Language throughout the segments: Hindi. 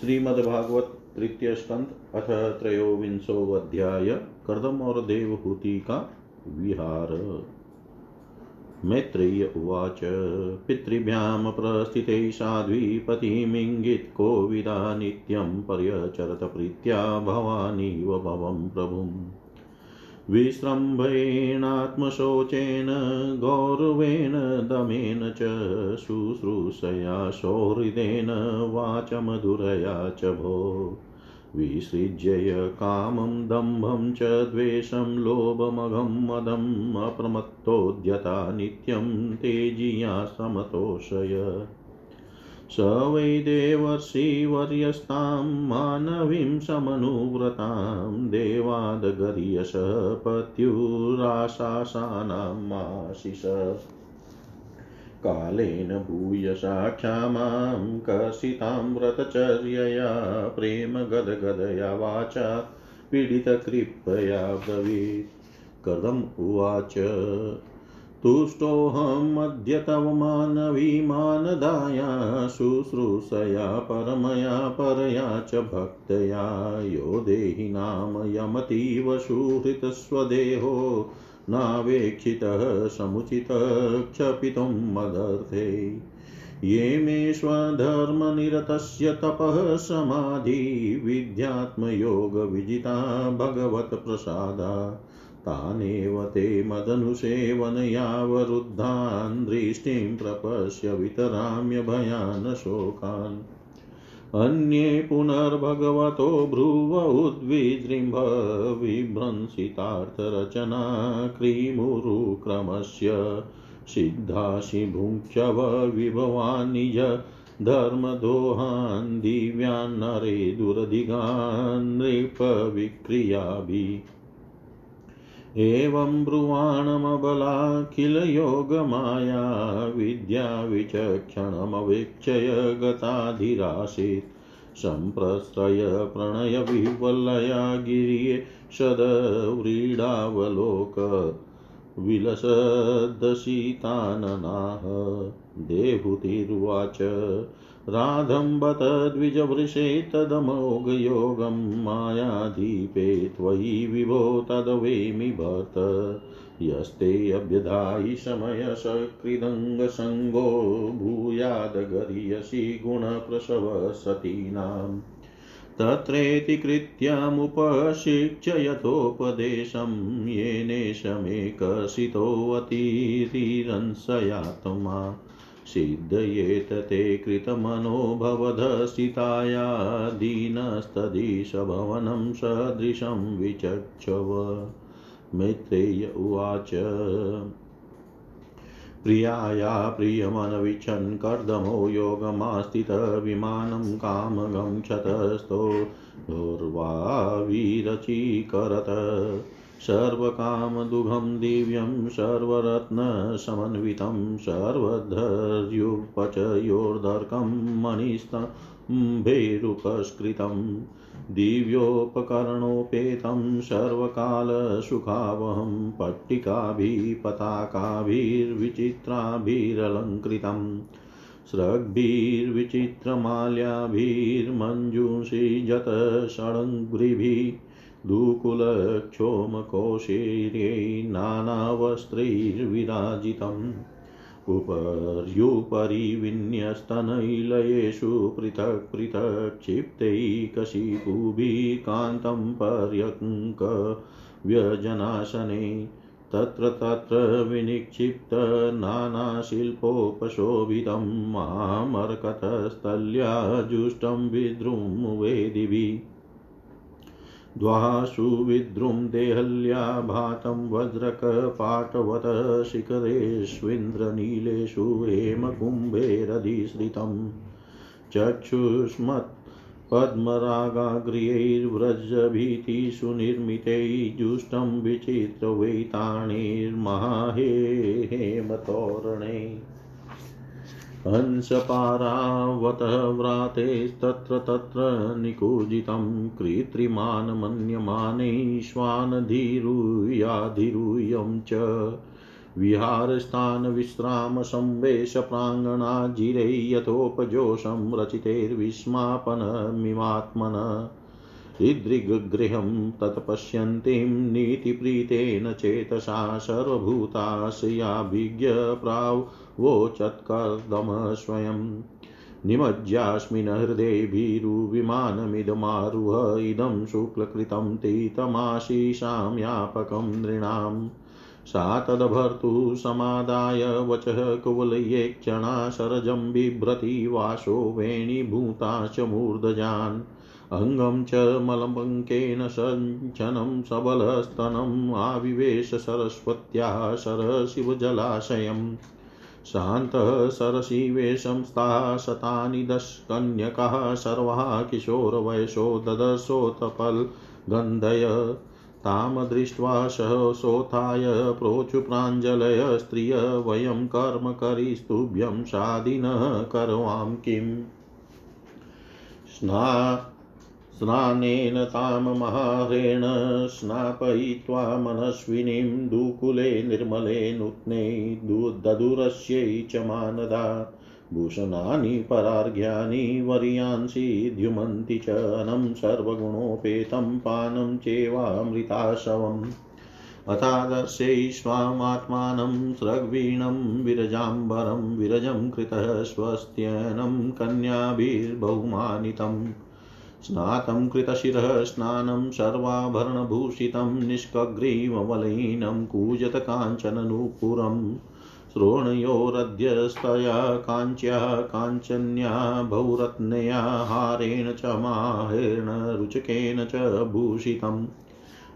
श्रीमद्भागवत तृतीय स्कंद अथ त्रयोविंशोऽध्याय कर्दम और देवहूति का विहार। मैत्रेय उवाच, पितृभ्यां प्रस्थिते साध्वीपतिमिङ्गित्कोविदा नित्यं पर्यचरत प्रीत्या भवानीव भवं विस्रम्भेणात्मशोचेन गौरवेण दमेन च, शुश्रूषया सौहृदेन वाचमधुरया च भो। विसृज्य कामं दम्भं च, द्वेषं लोभमघं मदम्, अप्रमत्तोद्यता नित्यं, तेजिया समतोषय। स वै देवर्षिवर्यस्तां मानवीं समनुव्रतां देवादगर्यश पत्युराशासानामाशिष कालेन भूयसा क्षामां कसितां व्रतचर्यया प्रेमगदगदया वाचा पीडितकृपया ब्रवीत्। कदम् उवाच। तुष्टोऽहमद्य तव मानवीमानदाया शुश्रूषया परमया परया च भक्तया यो देहि नाम यमतीव सुहृतस्वदेहो नावेक्षितः समुचितः क्षपितुं मदर्थे। ये मे स्वधर्मनिरतस्य तपः समाधि विद्यात्मयोगविजिता भगवत्प्रसादा। तानेव ते मदनुसेवनयावरुद्धान् दृष्टिं प्रपश्य वितराम्यभयान् शोकान् अन्ये पुनर्भगवतो भ्रुव उद्विजृम्भ विभ्रंसितार्थरचना क्रीमुरुक्रमस्य सिद्धासि भुङ्क्षव निज धर्मदोहान् दिव्यान्नरे दुरधिगान् नृपविक्रियाभिः एवं ब्रुवाणमबलाखिलयोगमाया विद्याविचक्षणमवेक्षय गताधिरासीत्। सम्प्रश्रय प्रणयविवलया गिर्ये सदव्रीडावलोक विलसदशिताननाः देवहूतिर्वाच राधं बत द्विजवृषे तदमोघयोगं मायाधीपे त्वयि विभो तदवेमि भर्त यस्ते अभ्यधायि समयसकृदङ्गसङ्गो भूयादगरीयसि गुणप्रसवसतीनाम् तत्रेति कृत्यामुपशिक्ष्य यथोपदेशं येनेशमेकसितोऽतिरिरंसयात्मा सिद्धयेत ते कृतमनो भवधसिताया दीनस्तदीशभवनं सदृशं विचक्षव। मैत्रेय उवाच। प्रियाया प्रियमनविच्छन् कर्दमो योगमास्थितविमानं कामगं दुर्वा विरचीकरत। सर्वकामदुघं दिव्यं सर्वरत्नसमन्वितं सर्वधर्युपचयोर्धर्कं मणिस्तम्भेरुपस्कृतं दिव्योपकरणोपेतं सर्वकालसुखावहं पट्टिकाभिः पताकाभिर्विचित्राभिरलङ्कृतम् स्रग्भिर्विचित्रमाल्याभिर्मञ्जूषिजत षडङ्घ्रिभिः दुकुलक्षोमकोशैर्यै नानावस्त्रैर्विराजितम्। उपर्युपरि विन्यस्तनैलयेषु पृथक् पृथक् क्षिप्तैकशिपुभिः कान्तं पर्यङ्क व्यजनाशने तत्र तत्र विनिक्षिप्तनानाशिल्पोपशोभितं मामर्कतस्थल्या विद्रुमवेदिभिः द्वासु विद्रुं देहल्या भातं वज्रकपाटवत शिखरेष्विन्द्रनीलेषु हेमकुम्भैरधिश्रितं चक्षुष्मत् पद्मरागाग्र्यैर्व्रजभीतिषु निर्मितैर्जुष्टं विचित्रवैताणैर्महाहे हेमतोरणे। हंसपारावतः व्रातेस्तत्र तत्र निकूजितं कृत्रिमान् मन्यमानैः श्वानधिरूयाधिरूयं च। विहारस्थानविश्रामसंवेशप्राङ्गणाजिरे यथोपजोषं रचितैर्विस्मापनमिमात्मन। ईदृग्गृहं तत्पश्यन्तीं नीतिप्रीतेन चेतसा सर्वभूताशयाभिज्ञप्रावोचत्कर्दम स्वयम् निमज्यास्मिन् हृदयभिरुविमानमिदमारुह इदं शुक्लकृतं तीतमाशीषां यापकं नृणाम् सा तदभर्तु समादाय वचः कुवलयेक्षणा शरजं बिभ्रति वाशो वेणीभूता च मूर्धजान् अङ्गं च मलपङ्केन सञ्चनं सबलस्तनम् आविवेश सरस्वत्याः सरशिवजलाशयम्। शान्तः सरसिवेशं स्था शतानि दशकन्यकः सर्वाः किशोरवयसो ददशोत्पल्गन्धय तां दृष्ट्वा सहसोत्थाय प्रोचुप्राञ्जलय स्त्रिय वयं कर्म करिस्तुभ्यं शादिनः करवां किम्। स्ना स्नानेन तां महारेण स्नापयित्वा मनस्विनीं दुकुले निर्मले नूत्ने ददुरस्यै च मानदा। भूषणानि, परार्घ्यानि, वर्यांसि, द्युमन्ति च अनं सर्वगुणोपेतं पानं चेवामृताशवम्। अथादर्शै स्वामात्मानं स्रग्वीणं विरजाम्बरं विरजं कृतः स्वस्त्यनं कन्याभिर्बहुमानितम्। स्नातं कृतशिरः स्नानं सर्वाभरणभूषितं निष्कग्रीवमलहीनं कूजत काञ्चननूपुरम् श्रोणयोरध्यस्तया काञ्च्या काञ्चन्या बहुरत्नया हारेण च माहेण रुचकेन च भूषितम्।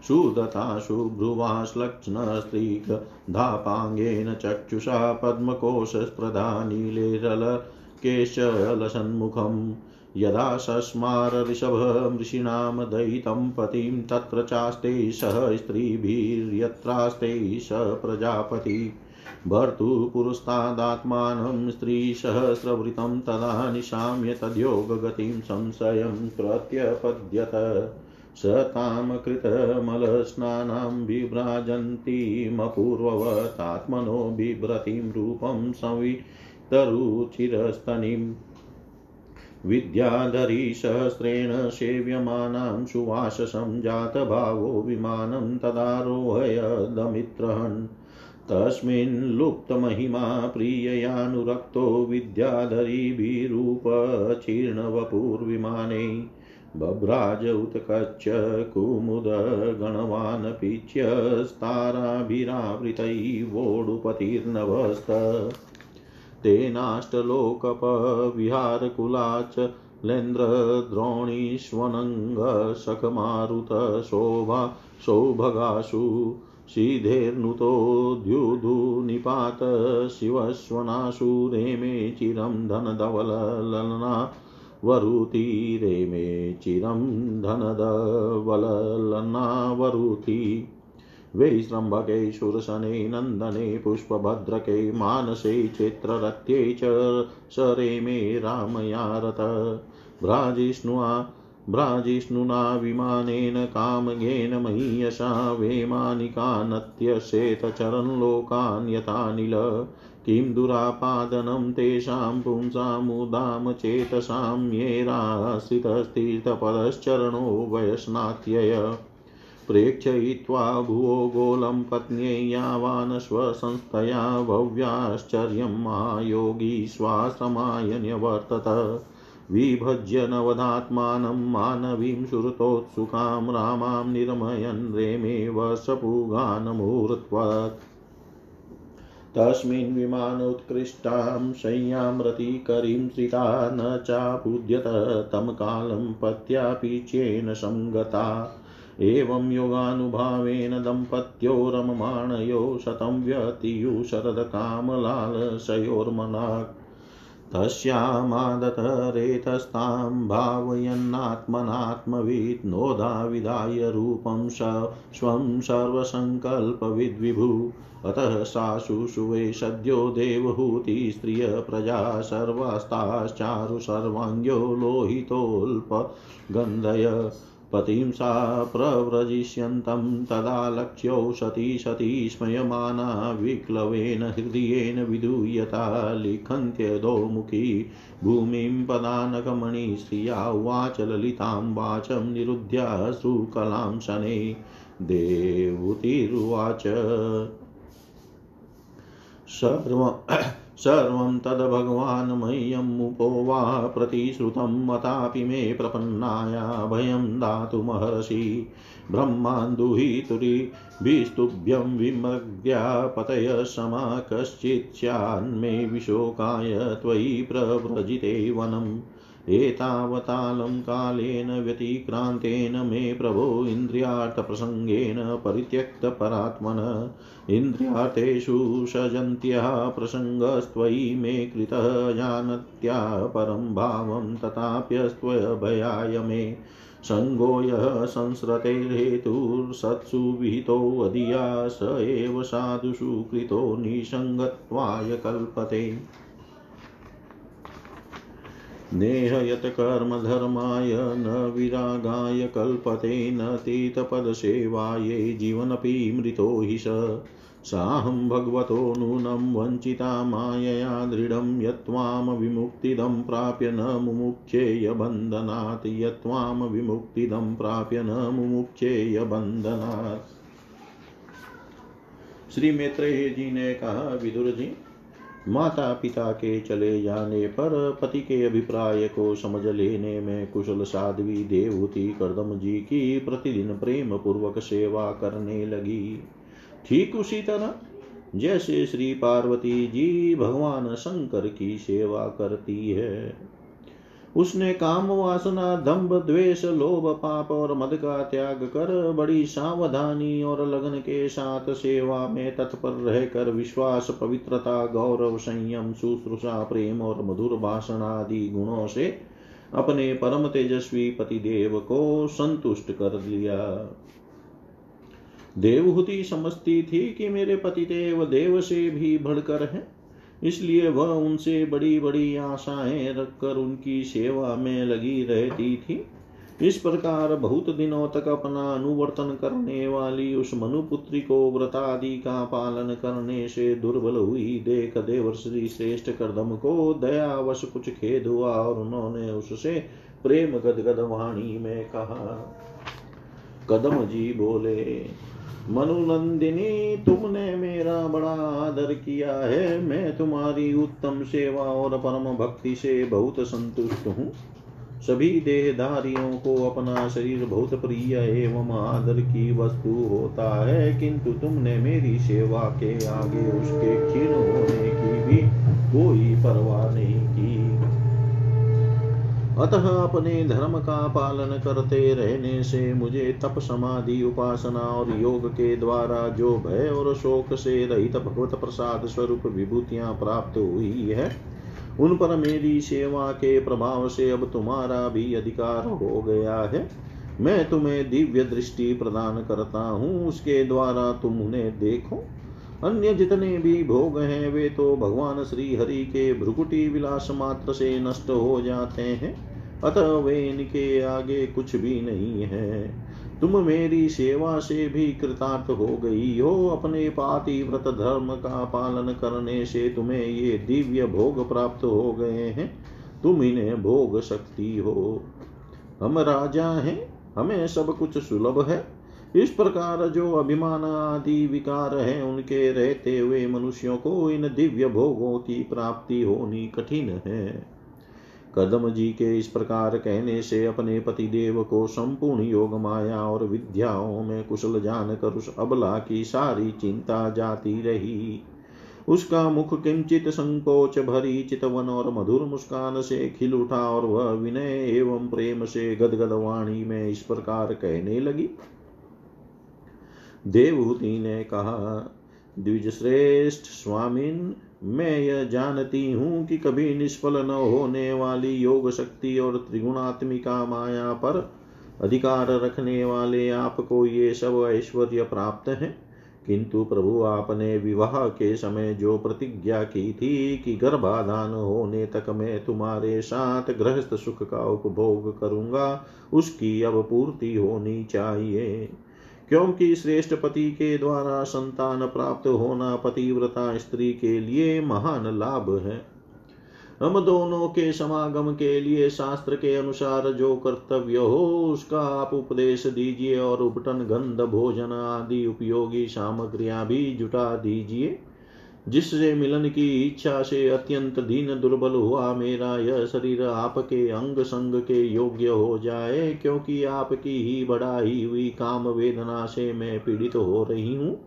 सुदता शुभ्रुवाश्लक्ष्णस्त्रीगधापाङ्गेन चक्षुषा पद्मकोशस्प्रदा नीलेरलकेशलसन्मुखम्। यदा सस्मार ऋषभमृषीणां दयितं पतिं तत्र चास्ते सह स्त्रीभिर्यत्रास्ते स प्रजापति। भर्तुपुरस्तादात्मानं स्त्रीसहस्रवृतं तदा निशाम्य तद्योगगतिं संशयं प्रत्यपद्यत। स तां कृतमलस्नानां बिभ्राजन्तीमपूर्ववतात्मनो बिभ्रतीं रूपं संवितरुचिरस्तनीम्। विद्याधरी सहस्रेण सेव्यमानां सुवाससं जातभावो विमानं तदारोहयदमित्रहन् तस्मिन् लुप्तमहिमा प्रिययानुरक्तो विद्याधरीभिरूपचीर्णवपुर्विमाने बभ्राज उत्कच्च कुमुदगणवानपीच्यस्ताराभिरावृतैवोडुपतिर्नभस्त तेनाष्टलोकपविहारकुलाच लेन्द्रद्रोणीष्वनङ्गशखमारुतशोभा सौभगासु सिधेर्नुतोद्युधुनिपात शिवस्वनासु रेमे चिरं धनधवललना वरुति रेमे चिरं धनदवललना वरुति वैश्रम्भके शूरसने नन्दने पुष्पभद्रके मानसे चित्ररत्ये च रेमे रामयारत। भ्राजिष्णुना भ्राजिष्णुना विमानेन कामगेन महीयसा वेमानिकानत्यशेतचरन्लोकान् यथानिल किं दुरापादनं तेषां पुंसामुदां चेतसां येराश्रितस्तीर्थपदश्चरणो वयस्नात्यय। प्रेक्षयित्वा भुवो गोलं पत्न्यै यावान् स्वसंस्थया भव्याश्चर्यं महायोगी स्वाश्रमाय न्यवर्तत विभज्य नवदात्मानं मानवीं श्रुतोत्सुकां रामां निर्मयन् रेमे वसपुगानमुहूर्त्वत् तस्मिन् विमानोत्कृष्टां शय्यां रतिकरीं श्रिता न चापूज्यत तं कालं पत्यापि चेन सङ्गता एवं योगानुभावेन दम्पत्यो रममाणयो शतं व्यतियुः शरदकामलालसयोर्मनाक् तस्यामादतरेतस्तां भावयन्नात्मनात्मवित् नोदाविधाय रूपं स स्वं सर्वसङ्कल्पविद्विभु। अतः साशुषुवे सद्यो देवहूति स्त्रियप्रजा सर्वास्ताश्चारु सर्वाङ्ग्यो लोहितोऽल्पगन्धय। पतिं सा प्रव्रजिष्यन्तं तदा लक्ष्यौ सती सती स्मयमाना विक्लवेन हृदयेन विधूयता लिखन्त्यदोमुखी भूमिं पदानकमणि श्रिया उवाच ललितां वाचं निरुध्याश्रुकलां शनै। देवुतिरुवाच। सर्व सर्वं तद्भगवान् मह्यमुपो वा प्रतिश्रुतं मतापि मे प्रपन्नाया भयं दातुमहर्षि ब्रह्मान्दुहितुरिभिस्तुभ्यं विमग्या समा कश्चित् स्यान्मे विशोकाय त्वयि प्रव्रजिते वनम् एतावतालं कालेन व्यतिक्रान्तेन मे प्रभो इन्द्रियार्थप्रसङ्गेन परित्यक्तपरात्मन। इन्द्रियार्थेषु सजन्त्यः प्रसङ्गस्त्वयि मे कृतः जानत्या परं भावं तथाप्यस्त्वभयाय मे। सङ्गो यः संसृतेर्हेतुर्सत्सु विहितोऽधिया स एव साधुषु कृतो निसङ्गत्वाय कल्पते। नेहयत्कर्मधर्माय न विरागाय कल्पते न तीतपदसेवायै जीवनपि मृतो हि स। साहं भगवतो नूनं वञ्चिता मायया दृढं यत्त्वां विमुक्तिदं प्राप्य न मुमुक्षेय बन्धनात्। यत्त्वां विमुक्तिदं प्राप्य न मुमुक्षेय बन्धनात्। श्री जी ने कहा, विदुर जी माता पिता के चले जाने पर पति के अभिप्राय को समझ लेने में कुशल साध्वी देवहूति कर्दम जी की प्रतिदिन प्रेम पूर्वक सेवा करने लगी। ठीक उसी तरह, जैसे श्री पार्वती जी भगवान शंकर की सेवा करती है। उसने काम वासना दम्भ द्वेष, लोभ, पाप और मद का त्याग कर बड़ी सावधानी और लगन के साथ सेवा में तत्पर रहकर विश्वास, पवित्रता, गौरव, संयम, शुश्रूषा, प्रेम और मधुर भाषण आदि गुणों से अपने परम तेजस्वी पतिदेव को संतुष्ट कर दिया देवहूति समझती थी कि मेरे देव देव से भी बढ़कर है। इसलिए वह उनसे बड़ी बड़ी आशाएँ रखकर उनकी सेवा में लगी रहती थी। इस प्रकार बहुत दिनों तक अपना अनुवर्तन करने वाली उस मनुपुत्री को व्रतादि का पालन करने से दुर्बल हुई। देख देवर्षि श्रेष्ठ करदम को दयावश कुछ खेद हुआ और उन्होंने उससे प्रेम गदगद वाणी में कहा, कदम जी बोले मनुनंदिनी, तुमने मेरा बड़ा आदर किया है। मैं तुम्हारी उत्तम सेवा और परम भक्ति से बहुत संतुष्ट हूँ। सभी देहधारियों को अपना शरीर बहुत प्रिय एवं आदर की वस्तु होता है, किंतु तुमने मेरी सेवा के आगे उसके क्षीण होने की भी कोई परवाह नहीं अतः अपने धर्म का पालन करते रहने से मुझे तप समाधि, उपासना और योग के द्वारा जो भय और शोक से रहित भगवत प्रसाद स्वरूप विभूतियाँ प्राप्त हुई है, उन पर मेरी सेवा के प्रभाव से अब तुम्हारा भी अधिकार हो गया है। मैं तुम्हें दिव्य दृष्टि प्रदान करता हूँ, उसके द्वारा तुम उन्हें देखो। अन्य जितने भी भोग हैं, वे तो भगवान श्री हरि के भ्रुकुटी विलास मात्र से नष्ट हो जाते हैं। अतः वे इनके आगे कुछ भी नहीं है। तुम मेरी सेवा से भी कृतार्थ हो गई हो। अपने पाति व्रत धर्म का पालन करने से तुम्हें ये दिव्य भोग प्राप्त हो गए हैं। तुम इन्हें भोग सकती हो। हम राजा हैं, हमें सब कुछ सुलभ है। इस प्रकार जो अभिमान आदि विकार है, उनके रहते हुए मनुष्यों को इन दिव्य भोगों की प्राप्ति होनी कठिन है। कदम जी के इस प्रकार कहने से अपने पति देव को संपूर्ण योग माया और विद्याओं में कुशल जानकर उस अबला की सारी चिंता जाती रही। उसका मुख किंचित संकोच भरी चितवन और मधुर मुस्कान से खिल उठा और वह विनय एवं प्रेम से गदगद वाणी में इस प्रकार कहने लगी। देवहूति ने कहा द्विज श्रेष्ठ स्वामिन, मैं यह जानती हूँ कि कभी निष्फल न होने वाली योग शक्ति और त्रिगुणात्मिका माया पर अधिकार रखने वाले आपको ये सब ऐश्वर्य प्राप्त है। किंतु प्रभु, आपने विवाह के समय जो प्रतिज्ञा की थी कि गर्भाधान होने तक मैं तुम्हारे साथ गृहस्थ सुख का उपभोग करूँगा, उसकी अब पूर्ति होनी चाहिए। क्योंकि श्रेष्ठ पति के द्वारा संतान प्राप्त होना पतिव्रता स्त्री के लिए महान लाभ है। हम दोनों के समागम के लिए शास्त्र के अनुसार जो कर्तव्य हो, उसका आप उपदेश दीजिए और उपटन, गंध, भोजन आदि, उपयोगी सामग्रियाँ भी जुटा दीजिए। जिससे मिलन की इच्छा से अत्यंत दीन दुर्बल हुआ, मेरा यह शरीर आपके अंग संग के योग्य हो जाए, क्योंकि आपकी ही बढ़ाई हुई काम वेदना से मैं पीड़ित हो रही हूँ।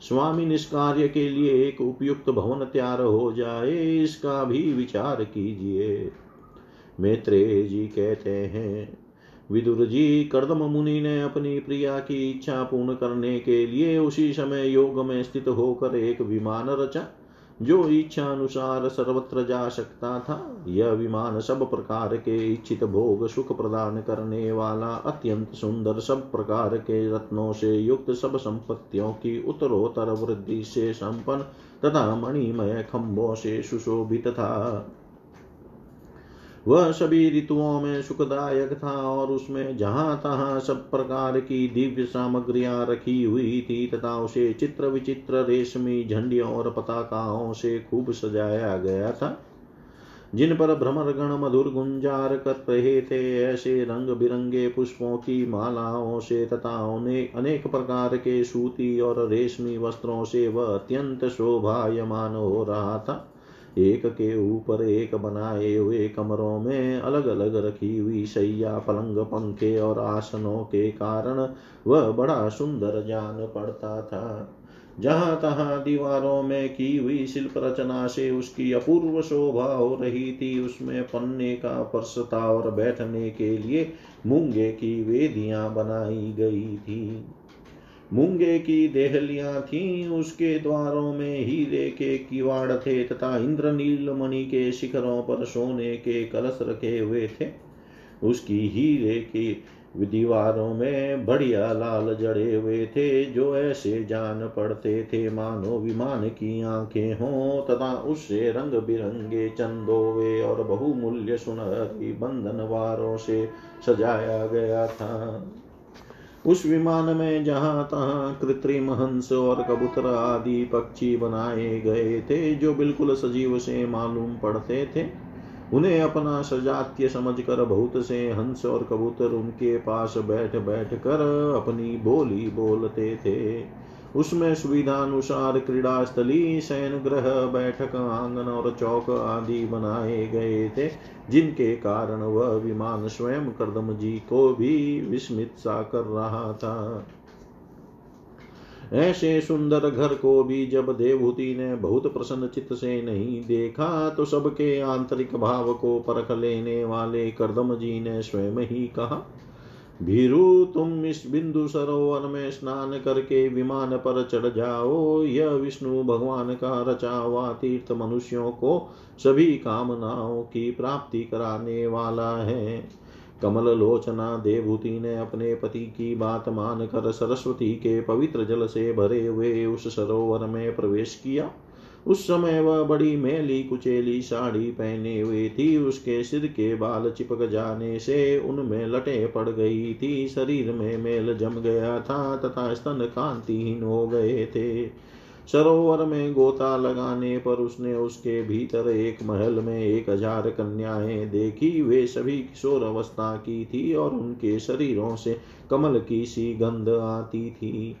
स्वामी निष्कार्य के लिए एक उपयुक्त भवन तैयार हो जाए, इसका भी विचार कीजिए। मैत्रेय जी कहते हैं विदुर जी कर्दम मुनि ने अपनी प्रिया की इच्छा पूर्ण करने के लिए उसी समय योग में स्थित होकर एक विमान रचा, जो इच्छा अनुसार सर्वत्र जा सकता था। यह विमान सब प्रकार के इच्छित भोग सुख प्रदान करने वाला, अत्यंत सुंदर सब प्रकार के रत्नों से युक्त सब संपत्तियों की उत्तरोत्तर वृद्धि से संपन्न तथा मणिमय खम्भों से सुशोभित था। वह सभी ऋतुओं में सुखदायक था और उसमें जहाँ तहाँ सब प्रकार की दिव्य सामग्रियाँ रखी हुई थी तथा उसे चित्र विचित्र रेशमी झंडियों और पताकाओं से खूब सजाया गया था। जिन पर भ्रमरगण मधुर गुंजार कर रहे थे, ऐसे रंग बिरंगे पुष्पों की मालाओं से तथा उन्हें अनेक प्रकार के सूती और रेशमी वस्त्रों से वह अत्यंत शोभायमान हो रहा था। एक के ऊपर एक बनाए हुए कमरों में अलग अलग रखी हुई सैया पलंग, पंखे और आसनों के कारण वह बड़ा सुंदर जान पड़ता था। जहाँ तहां दीवारों में की हुई शिल्प रचना से उसकी अपूर्व शोभा हो रही थी, उसमें पन्ने का फर्श था और बैठने के लिए मूँगे की वेदियाँ बनाई गई थी। मूँगे की देहलियाँ थी, उसके द्वारों में हीरे के किवाड़ थे तथा इंद्रनील मणि के शिखरों पर सोने के कलश रखे हुए थे। उसकी हीरे की दीवारों में बढ़िया लाल जड़े हुए थे, जो ऐसे जान पड़ते थे, मानो विमान की आँखें हों तथा उससे रंग बिरंगे चंदोवे और बहुमूल्य सुनहरी बंधन वारों से सजाया गया था। उस विमान में जहाँ तहाँ कृत्रिम हंस और कबूतर आदि पक्षी बनाए गए थे, जो बिल्कुल सजीव से मालूम पड़ते थे, उन्हें अपना सजात्य समझकर बहुत से हंस और कबूतर उनके पास बैठ बैठ कर अपनी बोली बोलते थे। उसमें सुविधानुसार क्रीड़ा स्थली शयन ग्रह बैठक, आँगन और चौक आदि बनाए गए थे, जिनके कारण वह विमान स्वयं कर्दम जी को भी विस्मित सा कर रहा था। ऐसे सुंदर घर को भी जब देवहूति ने बहुत प्रसन्न चित्त से नहीं देखा तो सबके आंतरिक भाव को परख लेने वाले कर्दम जी ने स्वयं ही कहा भीरु तुम इस बिंदु सरोवर में स्नान करके विमान पर चढ़ जाओ। यह विष्णु भगवान का रचा हुआ तीर्थ मनुष्यों को सभी कामनाओं की प्राप्ति कराने वाला है। कमल लोचना देवभूति ने अपने पति की बात मानकर सरस्वती के पवित्र जल से भरे हुए उस सरोवर में प्रवेश किया। उस समय वह बड़ी मैली कुचेली साड़ी पहने हुई थी। उसके सिर के बाल चिपक जाने से उनमें लटे पड़ गई थी। शरीर में मेल जम गया था तथा स्तन कांतिहीन हो गए थे। सरोवर में गोता लगाने पर उसने उसके भीतर एक महल में एक हज़ार कन्याएँ देखी। वे सभी किशोर अवस्था की थी और उनके शरीरों से कमल की सी गंध आती थी।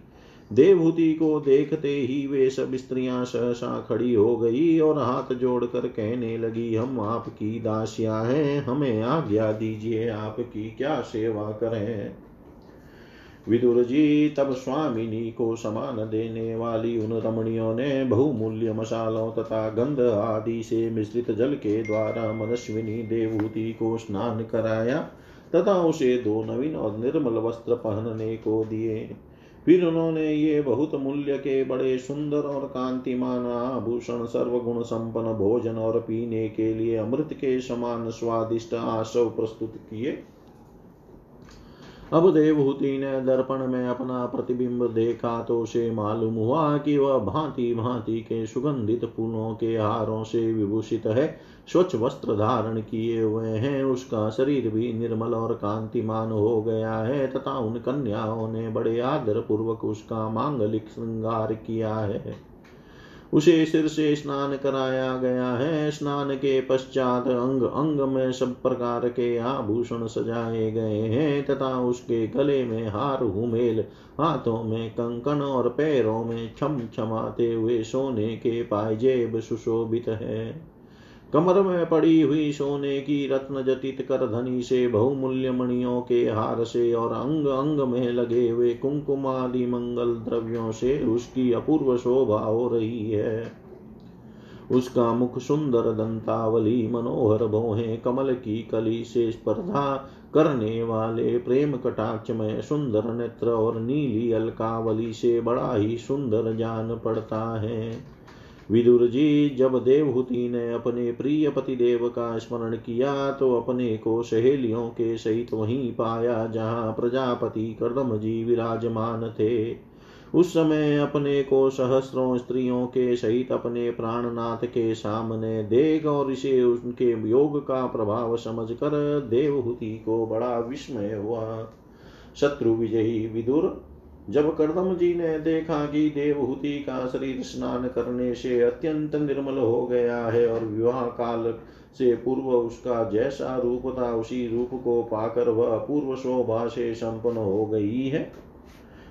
देवहूति को देखते ही वे सब स्त्रियाँ सहसा खड़ी हो गई और हाथ जोड़कर कहने लगी, हम आपकी दासियाँ हैं, हमें आज्ञा दीजिए, आपकी क्या सेवा करें? विदुर जी, तब स्वामिनी को समान देने वाली उन रमणियों ने बहुमूल्य मसालों तथा गंध आदि से मिश्रित जल के द्वारा मनस्विनी देवहूति को स्नान कराया तथा उसे दो नवीन और निर्मल वस्त्र पहनने को दिए। फिर उन्होंने ये बहुत मूल्य के बड़े सुंदर और कांतिमान आभूषण, सर्वगुण संपन्न भोजन और पीने के लिए अमृत के समान स्वादिष्ट आशव प्रस्तुत किए। अब देवहूति ने दर्पण में अपना प्रतिबिंब देखा तो उसे मालूम हुआ कि वह भांति भांति के सुगंधित फूलों के हारों से विभूषित है। स्वच्छ वस्त्र धारण किए हुए हैं। उसका शरीर भी निर्मल और कांतिमान हो गया है तथा उन कन्याओं ने बड़े आदर पूर्वक उसका मांगलिक श्रृंगार किया है। उसे सिर से स्नान कराया गया है। स्नान के पश्चात अंग अंग में सब प्रकार के आभूषण सजाए गए हैं तथा उसके गले में हार, हुमेल, हाथों में कंकन और पैरों में छम छमाते हुए सोने के पायजेब सुशोभित है। कमर में पड़ी हुई सोने की रत्न जटित कर धनी से बहुमूल्य मणियों के हार से और अंग अंग में लगे हुए कुंकुमादि मंगल द्रव्यों से उसकी अपूर्व शोभा हो रही है। उसका मुख सुंदर दंतावली मनोहर भोहे कमल की कली से स्पर्धा करने वाले प्रेम कटाक्ष में सुंदर नेत्र और नीली अलकावली से बड़ा ही सुंदर जान पड़ता है। विदुर जी जब देवहूति ने अपने प्रिय पति देव का स्मरण किया तो अपने को सहेलियों के सहित वहीं पाया, जहाँ प्रजापति कर्दम जी विराजमान थे। उस समय अपने को सहस्रों स्त्रियों के सहित अपने प्राणनाथ के सामने देख और इसे उनके योग का प्रभाव समझकर देवहूति को बड़ा विस्मय हुआ। शत्रु विजयी विदुर जब कर्दम जी ने देखा कि देवहूति का शरीर स्नान करने से अत्यंत निर्मल हो गया है और विवाह काल से पूर्व उसका जैसा रूप था, उसी रूप को पाकर वह पूर्व शोभा से संपन्न हो गई है।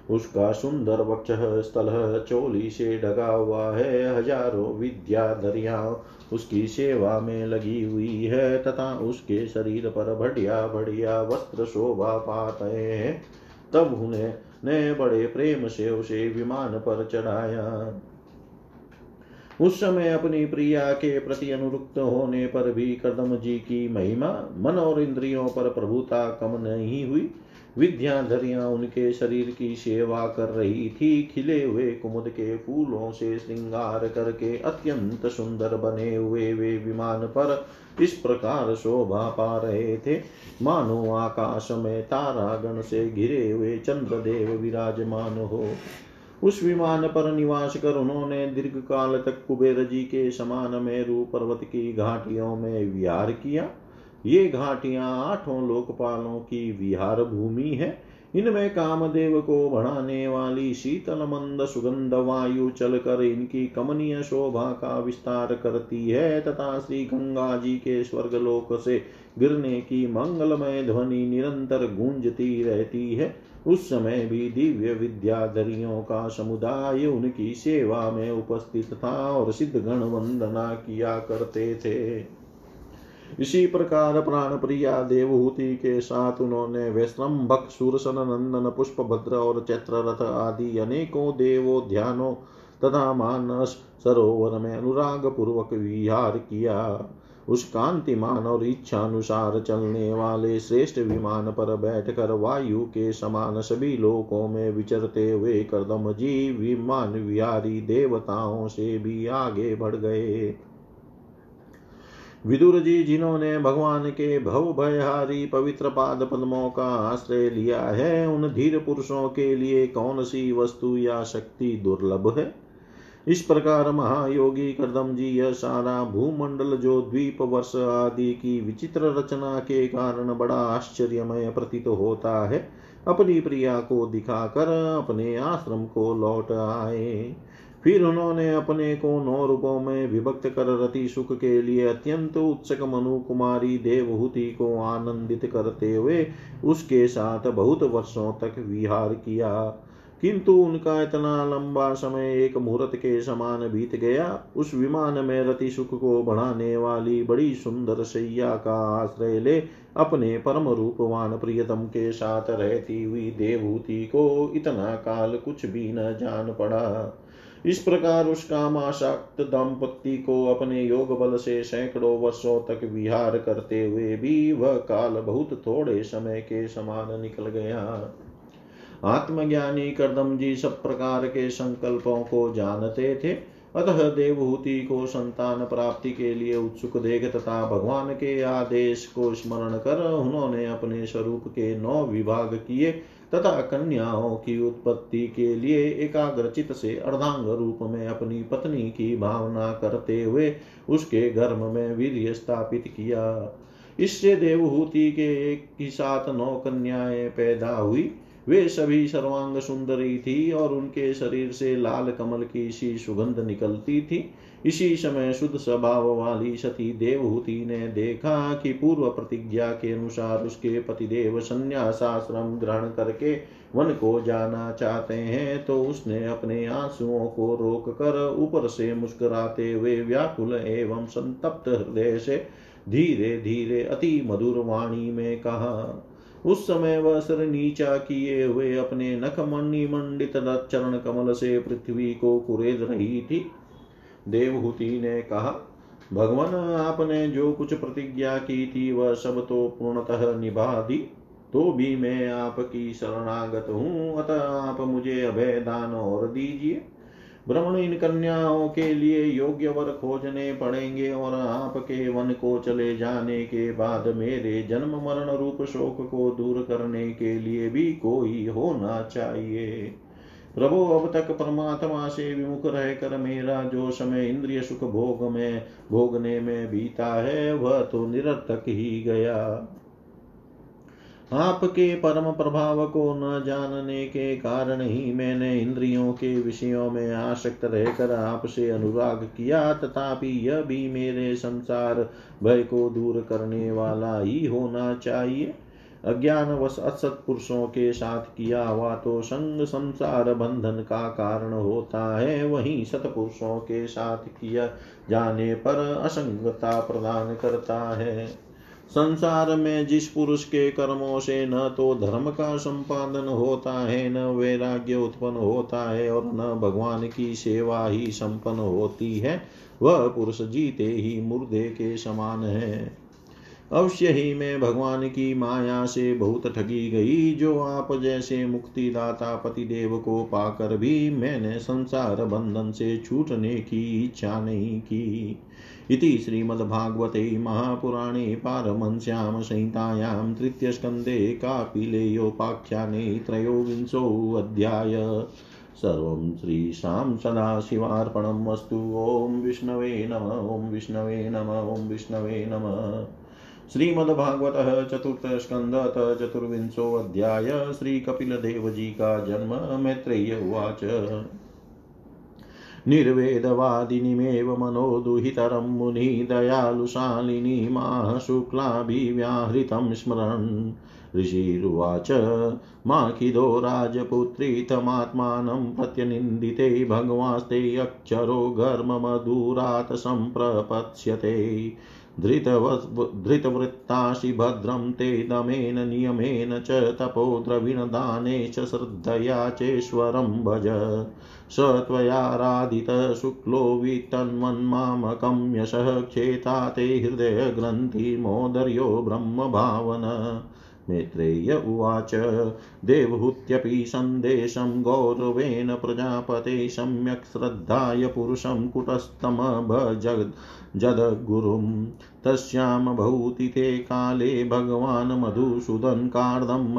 उसका सुंदर वक्ष स्थल चोली से ढका हुआ है, हज़ारों विद्याधरिया उसकी सेवा में लगी हुई है, तथा उसके शरीर पर बढ़िया बढ़िया वस्त्र शोभा पाते हैं। तब उन्हें ने बड़े प्रेम से उसे विमान पर चढ़ाया। उस समय अपनी प्रिया के प्रति अनुरुक्त होने पर भी कदम जी की महिमा, मन और इंद्रियों पर प्रभुता कम नहीं हुई। विद्याधरियाँ उनके शरीर की सेवा कर रही थी। खिले हुए कुमुद के फूलों से श्रृंगार करके अत्यंत सुंदर बने हुए वे विमान पर इस प्रकार शोभा पा रहे थे। मानो आकाश में तारागण से घिरे हुए चंद्रदेव विराजमान हो। उस विमान पर निवास कर उन्होंने दीर्घ काल तक कुबेर जी के समान मेरु पर्वत की घाटियों में विहार किया। ये घाटियाँ आठों लोकपालों की विहार भूमि है। इनमें कामदेव को बढ़ाने वाली शीतल मंद सुगंध वायु चलकर इनकी कमनीय शोभा का विस्तार करती है तथा श्री गंगा जी के स्वर्गलोक से गिरने की मंगलमय ध्वनि निरंतर गूंजती रहती है। उस समय भी दिव्य विद्याधरियों का समुदाय उनकी सेवा में उपस्थित था और सिद्ध गण वंदना किया करते थे। इसी प्रकार प्राण प्रिया देवहूति के साथ उन्होंने वैश्रम्भक सुरसन नंदन पुष्प भद्र और चैत्र रथ आदि अनेकों देवो देवोध्यानों तथा मानस सरोवर में अनुराग पूर्वक विहार किया। उस कांतिमान और इच्छा अनुसार चलने वाले श्रेष्ठ विमान पर बैठकर वायु के समान सभी लोकों में विचरते हुए कर्दम जी विमान विहारी देवताओं से भी आगे बढ़ गए। विदुर जी, जिन्होंने भगवान के भव भयहारी पवित्र पाद पद्मों का आश्रय लिया है, उन धीर पुरुषों के लिए कौन सी वस्तु या शक्ति दुर्लभ है? इस प्रकार महायोगी करदम जी यह सारा भूमंडल जो द्वीप वर्ष आदि की विचित्र रचना के कारण बड़ा आश्चर्यमय प्रतीत होता है, अपनी प्रिया को दिखाकर अपने आश्रम को लौट आए। फिर उन्होंने अपने को नौ रूपों में विभक्त कर रति सुख के लिए अत्यंत उत्सक मनु कुमारी देवहूति को आनंदित करते हुए उसके साथ बहुत वर्षों तक विहार किया। किंतु उनका इतना लंबा समय एक मुहूर्त के समान बीत गया। उस विमान में रति सुख को बढ़ाने वाली बड़ी सुंदर सैया का आश्रय ले अपने परम रूपवान प्रियतम के साथ रहती हुई देवहूति को इतना काल कुछ भी न जान पड़ा। इस प्रकार उस कामाशक्त दंपति को अपने योग बल से सैकड़ों वर्षों तक विहार करते हुए भी वह काल बहुत थोड़े समय के समान निकल गया। आत्मज्ञानी कर्दम जी सब प्रकार के संकल्पों को जानते थे। अतः देवहूति को संतान प्राप्ति के लिए उत्सुक देख तथा भगवान के आदेश को स्मरण कर उन्होंने अपने स्वरूप के नौ विभाग किए तथा कन्याओं की उत्पत्ति के लिए एकाग्रचित से अर्धांग रूप में अपनी पत्नी की भावना करते हुए उसके गर्भ में वीर्य स्थापित किया। इससे देवहूति के एक ही साथ नौ कन्याएँ पैदा हुई। वे सभी सर्वांग सुंदरी थी और उनके शरीर से लाल कमल की सी सुगंध निकलती थी। इसी समय शुद्ध स्वभाव वाली सती देवहूति ने देखा कि पूर्व प्रतिज्ञा के अनुसार उसके पतिदेव संन्यासाश्रम ग्रहण करके वन को जाना चाहते हैं तो उसने अपने आंसुओं को रोक कर ऊपर से मुस्कुराते हुए व्याकुल एवं संतप्त हृदय से धीरे धीरे अति मधुर वाणी में कहा उस समय वह सिर नीचा किए हुए अपने नखमणि मंडित चरण कमल से पृथ्वी को कुरेद रही थी। देवहूति ने कहा, भगवान, आपने जो कुछ प्रतिज्ञा की थी, वह सब तो पूर्णतः निभा दी। तो भी मैं आपकी शरणागत हूँ। अतः आप मुझे अभय दान और दीजिए। भ्रमण इन कन्याओं के लिए योग्य वर खोजने पड़ेंगे और आपके वन को चले जाने के बाद मेरे जन्म मरण रूप शोक को दूर करने के लिए भी कोई होना चाहिए। प्रभु, अब तक परमात्मा से विमुख रहकर मेरा जो समय इंद्रिय सुख भोग में, भोगने में बीता है, वह तो निरर्थक ही गया। आपके परम प्रभाव को न जानने के कारण ही मैंने इंद्रियों के विषयों में आसक्त रहकर आपसे अनुराग किया, तथापि यह भी मेरे संसार भय को दूर करने वाला ही होना चाहिए। अज्ञान वश असत पुरुषों के साथ किया हुआ तो संग संसार बंधन का कारण होता है। वहीं सतपुरुषों के साथ किया जाने पर असंगता प्रदान करता है। संसार में जिस पुरुष के कर्मों से न तो धर्म का संपादन होता है, न वैराग्य उत्पन्न होता है और न भगवान की सेवा ही संपन्न होती है, वह पुरुष जीते ही मुर्दे के समान है। अवश्य ही मैं भगवान की माया से बहुत ठगी गई, जो आप जैसे मुक्तिदाता पतिदेव को पाकर भी मैंने संसार बंधन से छूटने की इच्छा नहीं की। इति श्रीमद्भागवते महापुराणे पारमंस्यां संहितायां तृतीयस्कन्धे कापिलेयोपाख्याने त्रयोविंशोऽध्याय सर्वं श्रीशां सदाशिवार्पणम् अस्तु ॐ विष्णवे नम, ॐ विष्णवे नम, ॐ विष्णवे नम। श्रीमद्भागवत चतुर्थ स्कंद चतुर्विंशोऽध्याय श्री कपिल देव जी का जन्म मैत्रेय उवाच। निर्वेदवादिनीमेव मनोदुहितरं मुनि दयालुशालिनी माः शुक्लाभिव्याहृतं स्मरन्। ऋषिरुवाच, माखिदो राजपुत्री तमात्मानं प्रत्यनिन्दिते, भगवास्ते अक्षरो घर्ममधुरात् सम्प्रपत्स्यते। धृतवृत्तासि भद्रं ते दमेन नियमेन च तपो द्रविणदाने च श्रद्धया चेश्वरं भज। स त्वयाराधितः शुक्लो वितन्वन्मामकं यशः क्षेता ते हृदयग्रन्थिमोदर्यो ब्रह्मभावन। मैत्रेय उवाच, देवहूत्यपि सन्देशं गौरवेण प्रजापते सम्यक् श्रद्धाय पुरुषं कुटस्थमभजग् जदगुरुं तस्यां भूति काले भगवान् मधुसूदन् कार्दं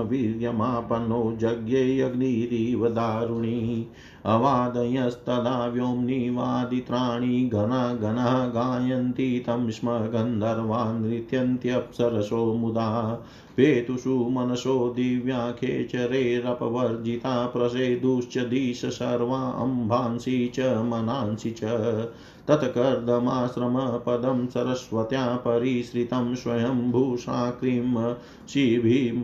यज्ञे अग्निरीव दारुणी। अवादयस्तदा व्योम्निवादित्राणि घना घना गायन्ति तं स्म गन्धर्वा नृत्यन्त्यप्सरसो मुदा पेतुषु मनसो दिव्याखेचरेरपवर्जिता प्रसेदुश्च दिश सर्वा अम्भांसि च मनांसि च तत्कर्दमाश्रमपदं सरस्वत्या परिश्रितं स्वयंभूषाक्रीं शिभिं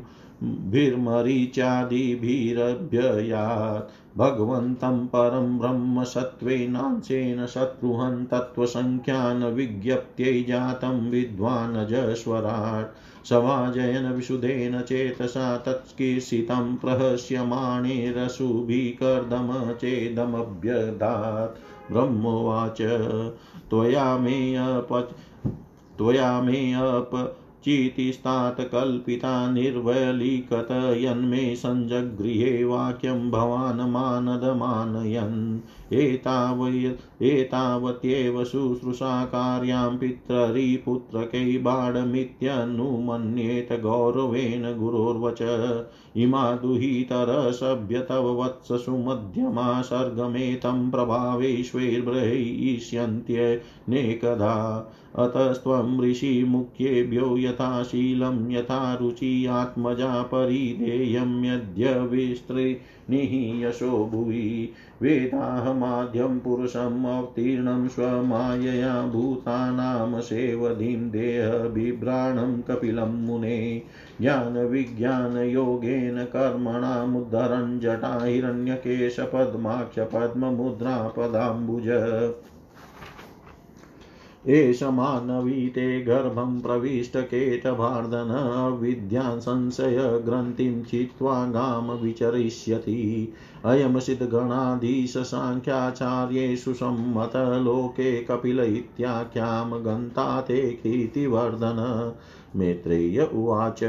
भिर्मरीच्यादिभिरभ्ययात् भगवन्तं परं ब्रह्म सत्त्वेनांशेन शत्रुहन् तत्त्वसङ्ख्यान् विज्ञप्त्यै जातं विद्वानजस्वराट् सवाजयन विशुधेन चेतसा तत्कीर्षितं प्रहस्यमाणे रसुभिकर्दम चेदमभ्यदात् ब्रह्मोवाच, त्वया मे त्वया मे अप चितिस्तात् कल्पिता निर्वलीकतयन्मे सञ्जगृहे वाक्यं भवान् मानदमानयन्। एतावय एतावत्येव शुश्रूषाकार्यां पितरिपुत्रकै बाणमित्यनुमन्येत गौरवेण गुरोर्वच। इमा दुहितरसभ्य तव वत्ससु मध्यमा सर्गमेतं प्रभावेष्वैर्ब्रहीष्यन्त्यनेकधा अतस्त्वं ऋषिमुख्येभ्यो यथा शीलं यथा रुचि आत्मजा परिधेयं यद्य विस्तृणिः यशो भुवि वेदाहमाद्यं पुरुषम् अवतीर्णं स्वमायया भूतानां सेवधिं देहबिभ्राणं कपिलं मुने। ज्ञानविज्ञानयोगेन कर्मणामुद्धरन् जटा हिरण्यकेशपद्माक्षपद्ममुद्रापदाम्बुज एष मानवी ते गर्भं प्रविष्टकेटभार्दन विद्यान् संशयग्रन्थिं छित्त्वा गां विचरिष्यति। अयमसिद्गणाधीश साङ्ख्याचार्येषु सम्मतलोके कपिल इत्याख्यां गन्ता ते कीर्तिवर्धन मेत्रेय उवाच,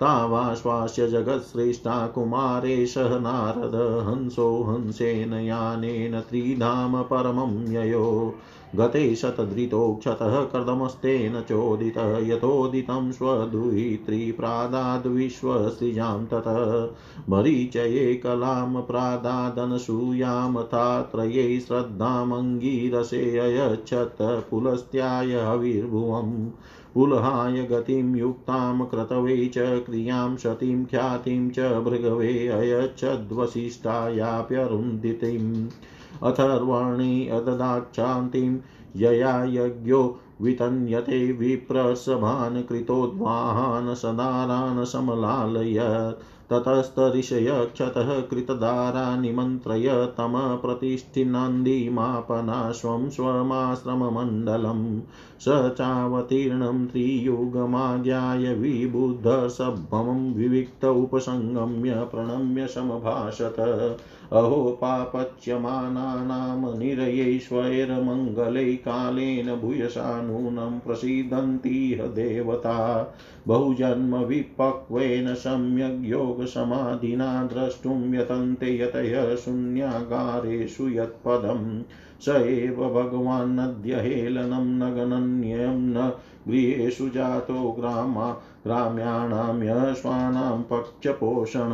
तावाश्वास्य जगत्श्रेष्ठा कुमारेशः नारद, हंसो हंसेन यानेन त्रिधाम परमं ययो। गते शतधृतोक्षतः कर्दमस्तेन चोदितः यथोदितं स्वदुहित्रीप्रादाद्विश्वसृजां ततः। मरीचये कलां प्रादादनसूयां तात्रये श्रद्धामङ्गीरसे अयच्छत् पुलस्त्याय हविर्भुवम्। पुलहाय गतिं युक्तां क्रतवे च क्रियाँ सतीं ख्यातिं च भृगवे अयच्छद्वसिष्ठायाप्यरुन्दितिम् अथर्वाणि अददाक्षान्तिं यया यज्ञो वितन्यते विप्रसभान् कृतोद्वाहान् सदारान् समलालयत् ततस्तरिषयक्षतः कृतदारा निमन्त्रय तम प्रतिष्ठिनन्दिमापना स्वं स्वमाश्रममण्डलं स चावतीर्णं त्रियुगमाज्ञाय विबुद्धसभमं विविक्त उपसङ्गम्य प्रणम्य समभाषत अहो पापच्यमानानां निरयैश्वैर्मङ्गलै भूयसा नूनं प्रसीदन्तीह देवता। बहुजन्मविपक्वेन सम्यग् योगसमाधिना द्रष्टुं यतन्ते यतय शून्यागारेषु यत्पदम्। स एव भगवान्नद्य हेलनं न गणन्यं न गृहेषु जातो ग्रामा ग्राम्याणां यश्वानां पक्षपोषण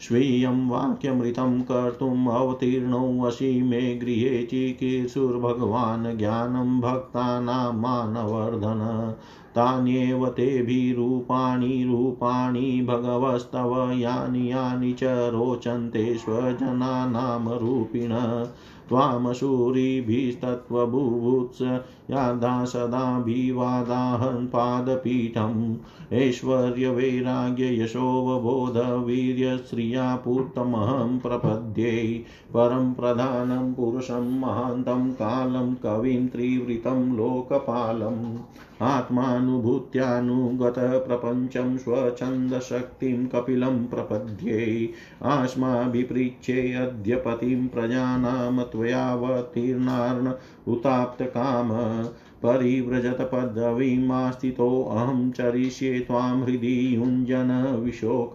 स्वीयं वाक्यमृतं कर्तुम् अवतीर्णोऽसि मे गृहे चिकीर्षुर्भगवान् ज्ञानं भक्तानां मानवर्धन। तान्येव तेभिरूपाणि, रूपाणि भगवस्तव, यानि यानि च रोचन्ते स्वजनानां रूपिण। त्वामशूरिभिस्तत्त्वबुभुत्स यादा सदाभिवादाहन् पादपीठम्। ऐश्वर्यवैराग्ययशोवबोधवीर्यश्रिया पूर्तमहं प्रपद्ये परं प्रधानं पुरुषं महान्तं कालं कविं त्रिवृतं लोकपालम् आत्मानुभूत्यानुगतप्रपञ्चं स्वच्छन्दशक्तिं कपिलं प्रपद्ये आस्माभिपृच्छेऽद्य पतिं प्रजानां त्वयावतीर्णार्न उताप्तकाम परिव्रजत पदवीमास्थितोऽहं चरिष्ये त्वां हृदि युञ्जन विशोक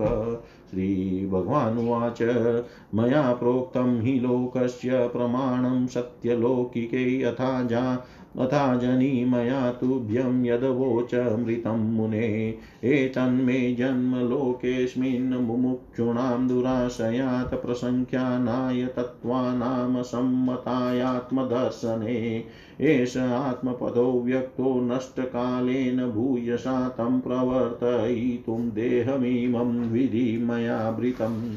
श्रीभगवानुवाच। मया प्रोक्तं हि लोकस्य प्रमाणं सत्यलौकिके यथा जा। तथा जनी मया तुभ्यं यदवोचमृतं मुने। एतन्मे जन्मलोकेऽस्मिन् मुमुक्षूणां दुराशयात् प्रसङ्ख्यानाय तत्त्वानां सम्मतायात्मदर्शने। एष आत्मपदो व्यक्तो नष्टकालेन भूयसा तं प्रवर्तयितुं देहमिमं विधि मयावृतम्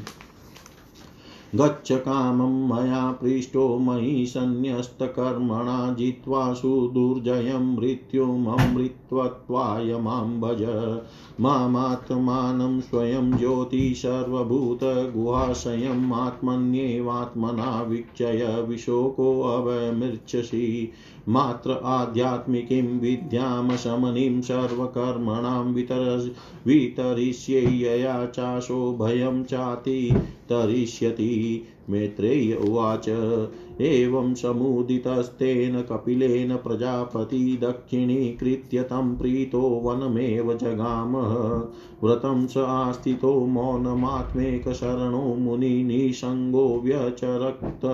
गच्छ कामं मया पृष्टो मयि सन्न्यस्तकर्मणा जित्वा सुदुर्जयं मृत्युममृत्वत्वाय माँ भज मामात्मानं स्वयं ज्योतिसर्वभूतगुहाशयम् आत्मन्येवात्मना वीक्षय विशोकोऽवमृच्छसि मात्र आध्यात्मिकीं विद्यां शमनीं सर्वकर्मणां वितर वितरिष्ये चाशो भयं चाति तरिष्यति। मैत्रेय उवाच। एवं समुदितस्तेन कपिलेन प्रजापति दक्षिणीकृत्य तं प्रीतो वनमेव जगामः। व्रतं स आस्थितो मौनमात्मेकशरणो मुनिनिसङ्गो व्यचरक्त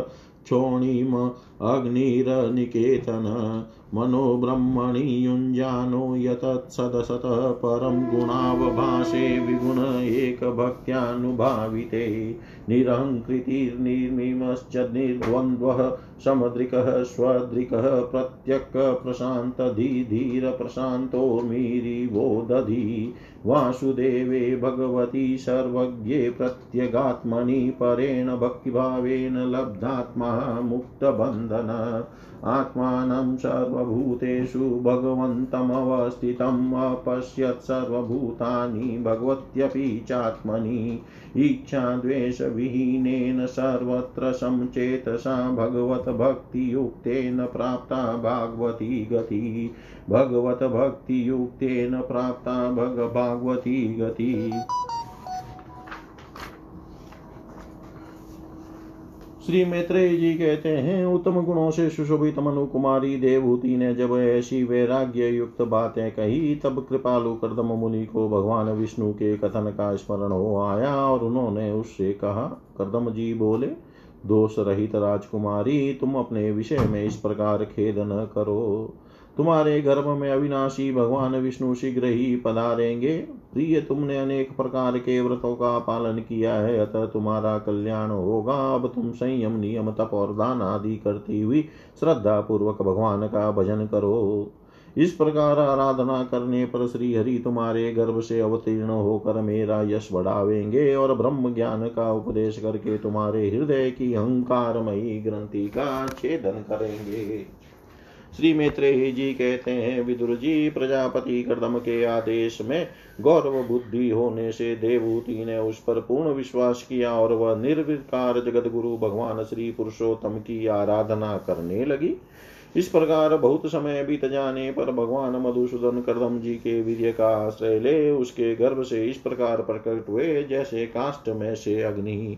क्षोणीम अग्निरनिकेतन मनोब्रह्मणि युञ्जानो यतत्सदसत परं गुणावभाषे विगुण एकभक्त्यानुभाविते। निरहङ्कृतिर्निर्मिमश्च निर्द्वन्द्वः समदृकः स्वदृकः प्रत्यक् प्रशान्तधीधीरप्रशान्तो मीरिवो दधी। वासुदेवे भगवती सर्वज्ञे प्रत्यगात्मनि परेण भक्तिभावेन लब्धात्मा मुक्तबन्धन आत्मानं सर्वभूतेषु भगवन्तमवस्थितम् अपश्यत् सर्वभूतानि भगवत्यपि चात्मनि। इच्छाद्वेषविहीनेन सर्वत्र समचेतसा भगवतभक्तियुक्तेन प्राप्ता भागवती गति। भगवतभक्तियुक्तेन प्राप्ता भग, भागवती गति। श्री मैत्रेय जी कहते हैं, उत्तम गुणों से सुशोभित मनु कुमारी देवभूति ने जब ऐसी वैराग्य युक्त बातें कही, तब कृपालु कर्दम मुनि को भगवान विष्णु के कथन का स्मरण हो आया और उन्होंने उससे कहा, कर्दम जी बोले, दोष रहित राजकुमारी, तुम अपने विषय में इस प्रकार खेद न करो। तुम्हारे गर्भ में अविनाशी भगवान विष्णु शीघ्र ही पधारेंगे। प्रिय, तुमने अनेक प्रकार के व्रतों का पालन किया है, अतः तुम्हारा कल्याण होगा। अब तुम संयम, नियम, तप और दान आदि करती हुई श्रद्धा पूर्वक भगवान का भजन करो। इस प्रकार आराधना करने पर श्री हरि तुम्हारे गर्भ से अवतीर्ण होकर मेरा यश बढ़ावेंगे और ब्रह्म ज्ञान का उपदेश करके तुम्हारे हृदय की अहंकारमयी ग्रंथि का छेदन करेंगे। श्री मैत्रेय जी कहते हैं, विदुर जी, प्रजापति कर्दम के आदेश में गौरव बुद्धि होने से देवूति ने उस पर पूर्ण विश्वास किया और वह निर्विकार जगत गुरु भगवान श्री पुरुषोत्तम की आराधना करने लगी। इस प्रकार बहुत समय बीत जाने पर भगवान मधुसूदन कर्दम जी के वीर्य का आश्रय ले, उसके गर्भ से इस प्रकार प्रकट हुए, जैसे काष्ट में से अग्नि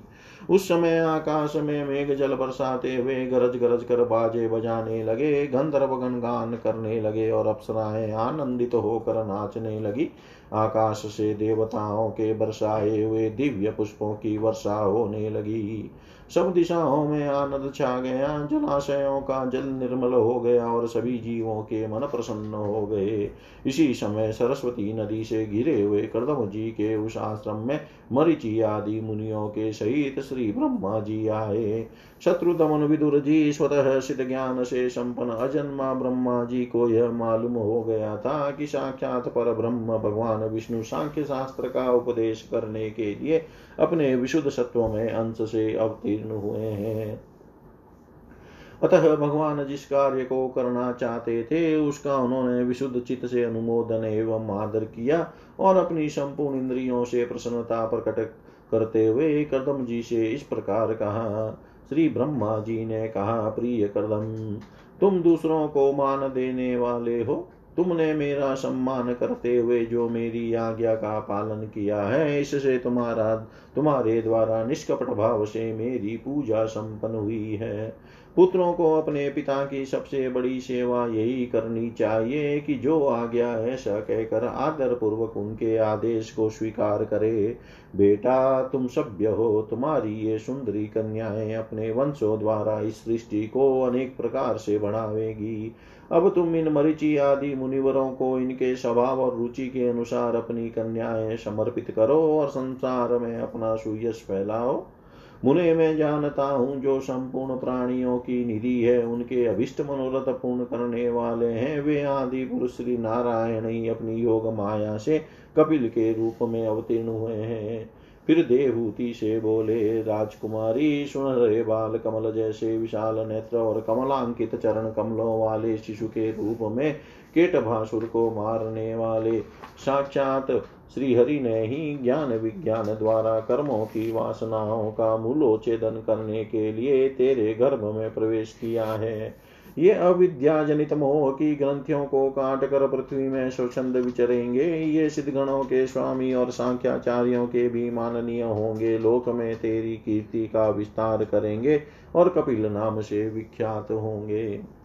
उस समय आकाश में मेघ जल बरसाते हुए गरज गरज कर बाजे बजाने लगे, गंधर्व गान करने लगे और अप्सराएँ आनंदित होकर नाचने लगी। आकाश से देवताओं के बरसाए हुए दिव्य पुष्पों की वर्षा होने लगी। सब दिशाओं में आनंद छा गया, जलाशयों का जल निर्मल हो गया और सभी जीवों के मन प्रसन्न हो गए। इसी समय सरस्वती नदी से घिरे हुए कर्दम जी के उस आश्रम में मरिचि आदि मुनियों के सहित श्री ब्रह्मा जी आए। शत्रु दमन विदुर जी स्वतः सिद्ध ज्ञान से संपन्न अजन्मा ब्रह्मा जी को यह मालूम हो गया था कि साक्षात पर ब्रह्म भगवान विष्णु सांख्य शास्त्र का उपदेश करने के लिए अपने विशुद्ध सत्व में अंश से अवतीर्ण हुए हैं। अतः भगवान जिस कार्य को करना चाहते थे, उसका उन्होंने विशुद्ध चित्त से अनुमोदन एवं आदर किया और अपनी संपूर्ण इंद्रियों से प्रसन्नता प्रकट करते हुए कदम जी से इस प्रकार कहा, श्री ब्रह्मा जी ने कहा, प्रिय कदम तुम दूसरों को मान देने वाले हो। तुमने मेरा सम्मान करते हुए जो मेरी आज्ञा का पालन किया है, इससे तुम्हारा, तुम्हारे द्वारा निष्कपट भाव से मेरी पूजा संपन्न हुई है। पुत्रों को अपने पिता की सबसे बड़ी सेवा यही करनी चाहिए कि जो आज्ञा ऐसा कहकर आदर पूर्वक उनके आदेश को स्वीकार करे। बेटा, तुम सभ्य हो, तुम्हारी ये सुंदरी कन्याएँ अपने वंशों द्वारा इस सृष्टि को अनेक प्रकार से बढ़ावेगी। अब तुम इन मरिचि आदि मुनिवरों को इनके स्वभाव और रुचि के अनुसार अपनी कन्याएँ समर्पित करो और संसार में अपना सुयश फैलाओ। मुने मैं जानता हूँ, जो संपूर्ण प्राणियों की निधि है, उनके अभिष्ट मनोरथ पूर्ण करने वाले हैं। वे आदि पुरुष श्री नारायण ही अपनी योग माया से कपिल के रूप में अवतीर्ण हुए हैं। फिर देवहूति से बोले, राजकुमारी, सुन रहे बाल कमल जैसे विशाल नेत्र और कमलांकित चरण कमलों वाले शिशु के रूप में केट भासुर को मारने वाले। साक्षात श्री हरि ने ही ज्ञान विज्ञान द्वारा कर्मों की वासनाओं का मूलोच्छेदन करने के लिए तेरे गर्भ में प्रवेश किया है। ये अविद्या जनित मोह की ग्रंथियों को काट कर पृथ्वी में स्वच्छंद विचरेंगे। ये सिद्धगणों के स्वामी और सांख्याचार्यों के भी माननीय होंगे। लोक में तेरी कीर्ति का विस्तार करेंगे और कपिल नाम से विख्यात होंगे।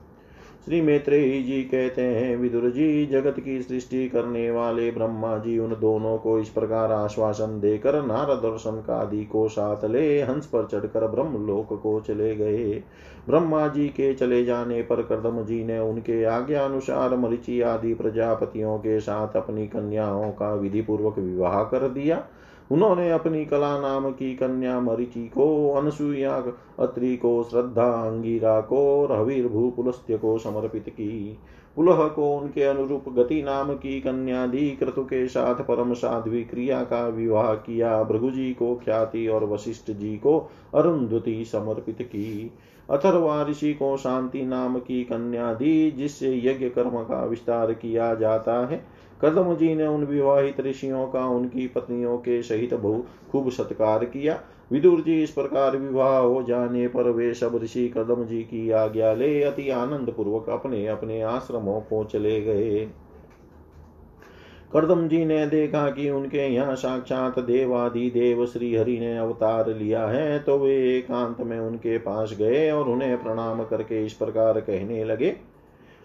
श्री मैत्रेयी जी कहते हैं विदुर जी जगत की सृष्टि करने वाले ब्रह्मा जी उन दोनों को इस प्रकार आश्वासन देकर नारद और सनकादि को साथ ले हंस पर चढ़कर ब्रह्म लोक को चले गए। ब्रह्मा जी के चले जाने पर कर्दम जी ने उनके आज्ञा अनुसार मरिचि आदि प्रजापतियों के साथ अपनी कन्याओं का विधि पूर्वक विवाह कर दिया। उन्होंने अपनी कला नाम की कन्या मरिचि को अनसुईया अत्रि को, श्रद्धा अंगिरा को रवीर भूपुलस्त्य को समर्पित की। पुलह को उनके अनुरूप गति नाम की कन्या दी, क्रतु के साथ परम साध्वी क्रिया का विवाह किया भृगुजी को ख्याति और वशिष्ठ जी को अरुंधति समर्पित की। अथर्वा ऋषि को शांति नाम की कन्या दी, जिससे यज्ञ कर्म का विस्तार किया जाता है। कदम जी ने उन विवाहित ऋषियों का, उनकी पत्नियों के सहित बहु खूब सत्कार किया। विदुर जी इस प्रकार विवाह हो जाने पर वे सब ऋषि कदम जी की आज्ञा ले अति आनंद पूर्वक अपने अपने आश्रमों को चले गए। करदम जी ने देखा कि उनके यहाँ साक्षात देवादि देव श्री हरि ने अवतार लिया है तो वे एकांत में उनके पास गए और उन्हें प्रणाम करके इस प्रकार कहने लगे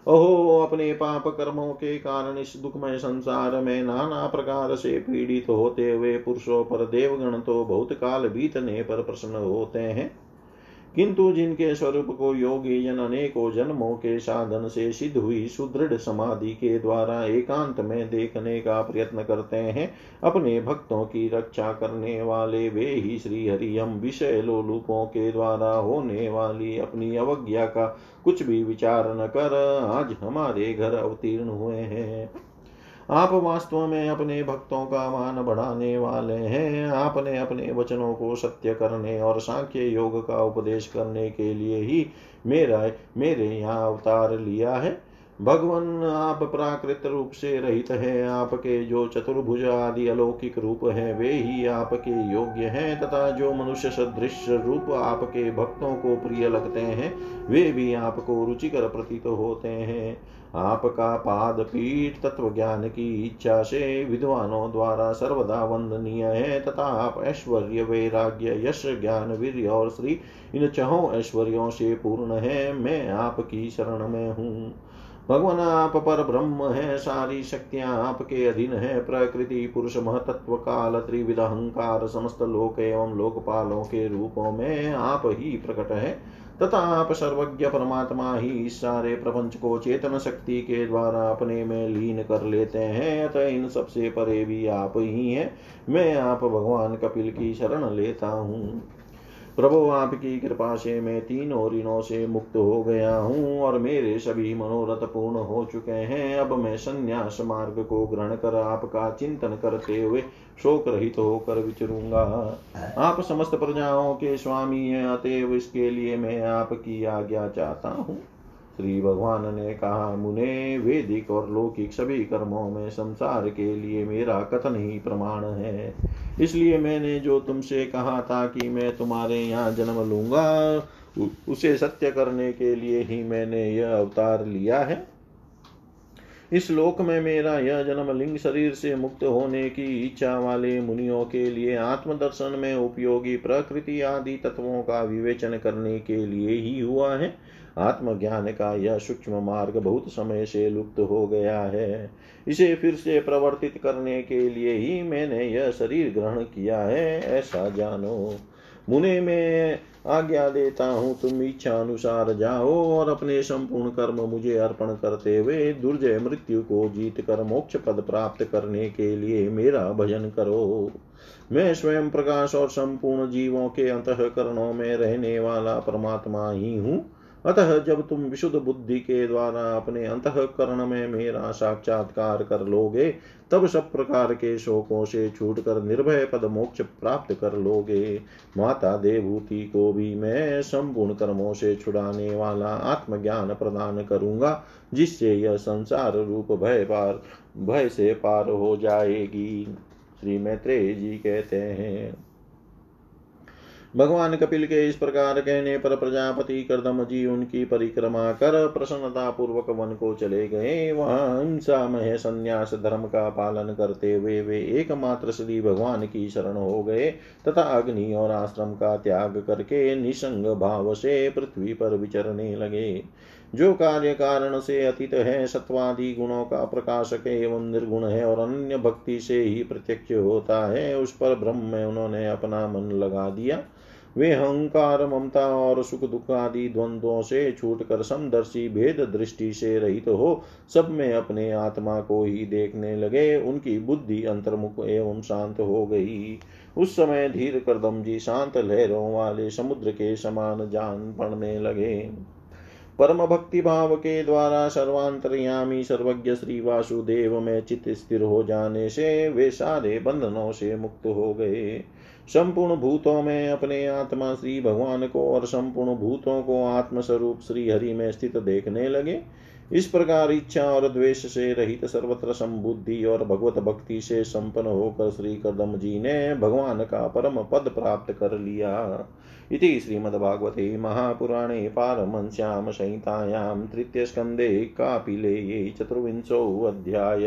ओहो अपने पाप कर्मों के कारण इस दुखमय संसार में नाना प्रकार से पीड़ित होते हुए पुरुषों पर देवगण तो बहुत काल बीतने पर प्रसन्न होते हैं। किंतु जिनके स्वरूप को योगी जन अनेकों जन्मों के साधन से सिद्ध हुई सुदृढ़ समाधि के द्वारा एकांत में देखने का प्रयत्न करते हैं, अपने भक्तों की रक्षा करने वाले वे ही श्री हरि हम विषय लोलुपों के द्वारा होने वाली अपनी अवज्ञा का कुछ भी विचार न कर आज हमारे घर अवतीर्ण हुए हैं। आप वास्तव में अपने भक्तों का मान बढ़ाने वाले हैं। आपने अपने वचनों को सत्य करने और सांख्य योग का उपदेश करने के लिए ही मेरा, मेरे यहाँ अवतार लिया है। भगवान आप प्राकृत रूप से रहित हैं, आपके जो चतुर्भुज आदि अलौकिक रूप है, वे ही आपके योग्य हैं, तथा जो मनुष्य सदृश रूप आपके भक्तों को प्रिय लगते हैं, वे भी आपको रुचिकर प्रतीत होते हैं। आपका पाद पीठ तत्व ज्ञान की इच्छा से विद्वानों द्वारा सर्वदा वंदनीय है, तथा आप ऐश्वर्य, वैराग्य, यश, ज्ञान वीर और श्री इन चहों ऐश्वर्यों से पूर्ण है, मैं आपकी शरण में हूँ। भगवान आप पर ब्रह्म है, सारी शक्तियाँ आपके अधीन है, प्रकृति, पुरुष, महतत्व, काल, त्रिविध, अहंकार, समस्त लोक एवं लोकपालों के रूपों में आप ही प्रकट है। तथा आप सर्वज्ञ परमात्मा ही इस सारे प्रपंच को चेतन शक्ति के द्वारा अपने में लीन कर लेते हैं। अतः इन सबसे परे भी आप ही हैं। मैं आप भगवान कपिल की शरण लेता हूँ। प्रभु आपकी कृपा से मैं तीन ऋणों से मुक्त हो गया हूँ और मेरे सभी मनोरथ पूर्ण हो चुके हैं। अब मैं संन्यास मार्ग को ग्रहण कर आपका चिंतन करते हुए शोक रहित तो होकर विचरूँगा। आप समस्त प्रजाओं के स्वामी हैं, अतएव इसके लिए मैं आपकी आज्ञा चाहता हूँ। श्री भगवान ने कहा, मुने, वेदिक और लौकिक सभी कर्मों में संसार के लिए मेरा कथन ही प्रमाण है। इसलिए मैंने जो तुमसे कहा था कि मैं तुम्हारे यहाँ जन्म लूँगा उसे सत्य करने के लिए ही मैंने यह अवतार लिया है। इस लोक में मेरा यह जन्म लिंग शरीर से मुक्त होने की इच्छा वाले मुनियों के लिए आत्मदर्शन में उपयोगी प्रकृति आदि तत्वों का विवेचन करने के लिए ही हुआ है। आत्मज्ञान का यह सूक्ष्म मार्ग बहुत समय से लुप्त हो गया है। इसे फिर से प्रवर्तित करने के लिए ही मैंने यह शरीर ग्रहण किया है, ऐसा जानो। मुने में आज्ञा देता हूँ, तुम इच्छा अनुसार जाओ और अपने संपूर्ण कर्म मुझे अर्पण करते हुए दुर्जय मृत्यु को जीत कर मोक्ष पद प्राप्त करने के लिए मेरा भजन करो। मैं स्वयं प्रकाश और संपूर्ण जीवों के अंतकरणों में रहने वाला परमात्मा ही हूँ। अतः जब तुम विशुद्ध बुद्धि के द्वारा अपने अंतकरण में मेरा साक्षात्कार कर लोगे, तब सब प्रकार के शोकों से छूटकर निर्भय पद मोक्ष प्राप्त कर लोगे। माता देवभूति को भी मैं संपूर्ण कर्मों से छुड़ाने वाला आत्मज्ञान प्रदान करूँगा, जिससे यह संसार रूप भय पार, भय से पार हो जाएगी। श्री मैत्रेय जी कहते हैं भगवान कपिल के इस प्रकार कहने पर प्रजापति करदम जी उनकी परिक्रमा कर प्रसन्नता पूर्वक वन को चले गए। वहाँ हिंसा में संन्यास धर्म का पालन करते हुए वे एकमात्र श्री भगवान की शरण हो गए तथा अग्नि और आश्रम का त्याग करके निसंग भाव से पृथ्वी पर विचरने लगे। जो कार्य कारण से अतीत है, सत्वादि गुणों का प्रकाशक एवं निर्गुण है और अन्य भक्ति से ही प्रत्यक्ष होता है, उस पर ब्रह्म में उन्होंने अपना मन लगा दिया। वे अहंकार, ममता और सुख दुख आदि द्वंद्वों से छूट कर समदर्शी भेद दृष्टि से रहित हो, सब में अपने आत्मा को ही देखने लगे, उनकी बुद्धि अंतर्मुख एवं शांत हो गई। उस समय धीर करदम जी शांत लहरों वाले समुद्र के समान जान पड़ने लगे। परम भक्ति भाव के द्वारा सर्वांतरयामी सर्वज्ञ श्री वासुदेव में चित्त स्थिर हो जाने से वे सारे बंधनों से मुक्त हो गए। संपूर्ण भूतों में अपने आत्मा श्री भगवान को और संपूर्ण भूतों को आत्मस्वरूप श्री हरि में स्थित देखने लगे। इस प्रकार इच्छा और द्वेष से रहित सर्वत्र संबुद्धि और भगवत भक्ति से संपन्न होकर श्री कदम जी ने भगवान का परम पद प्राप्त कर लिया। इति श्रीमद्भागवते महापुराणे पारमंस्यां संहितायां तृतीयस्कन्धे कापिलेये चतुर्विंशोऽध्याय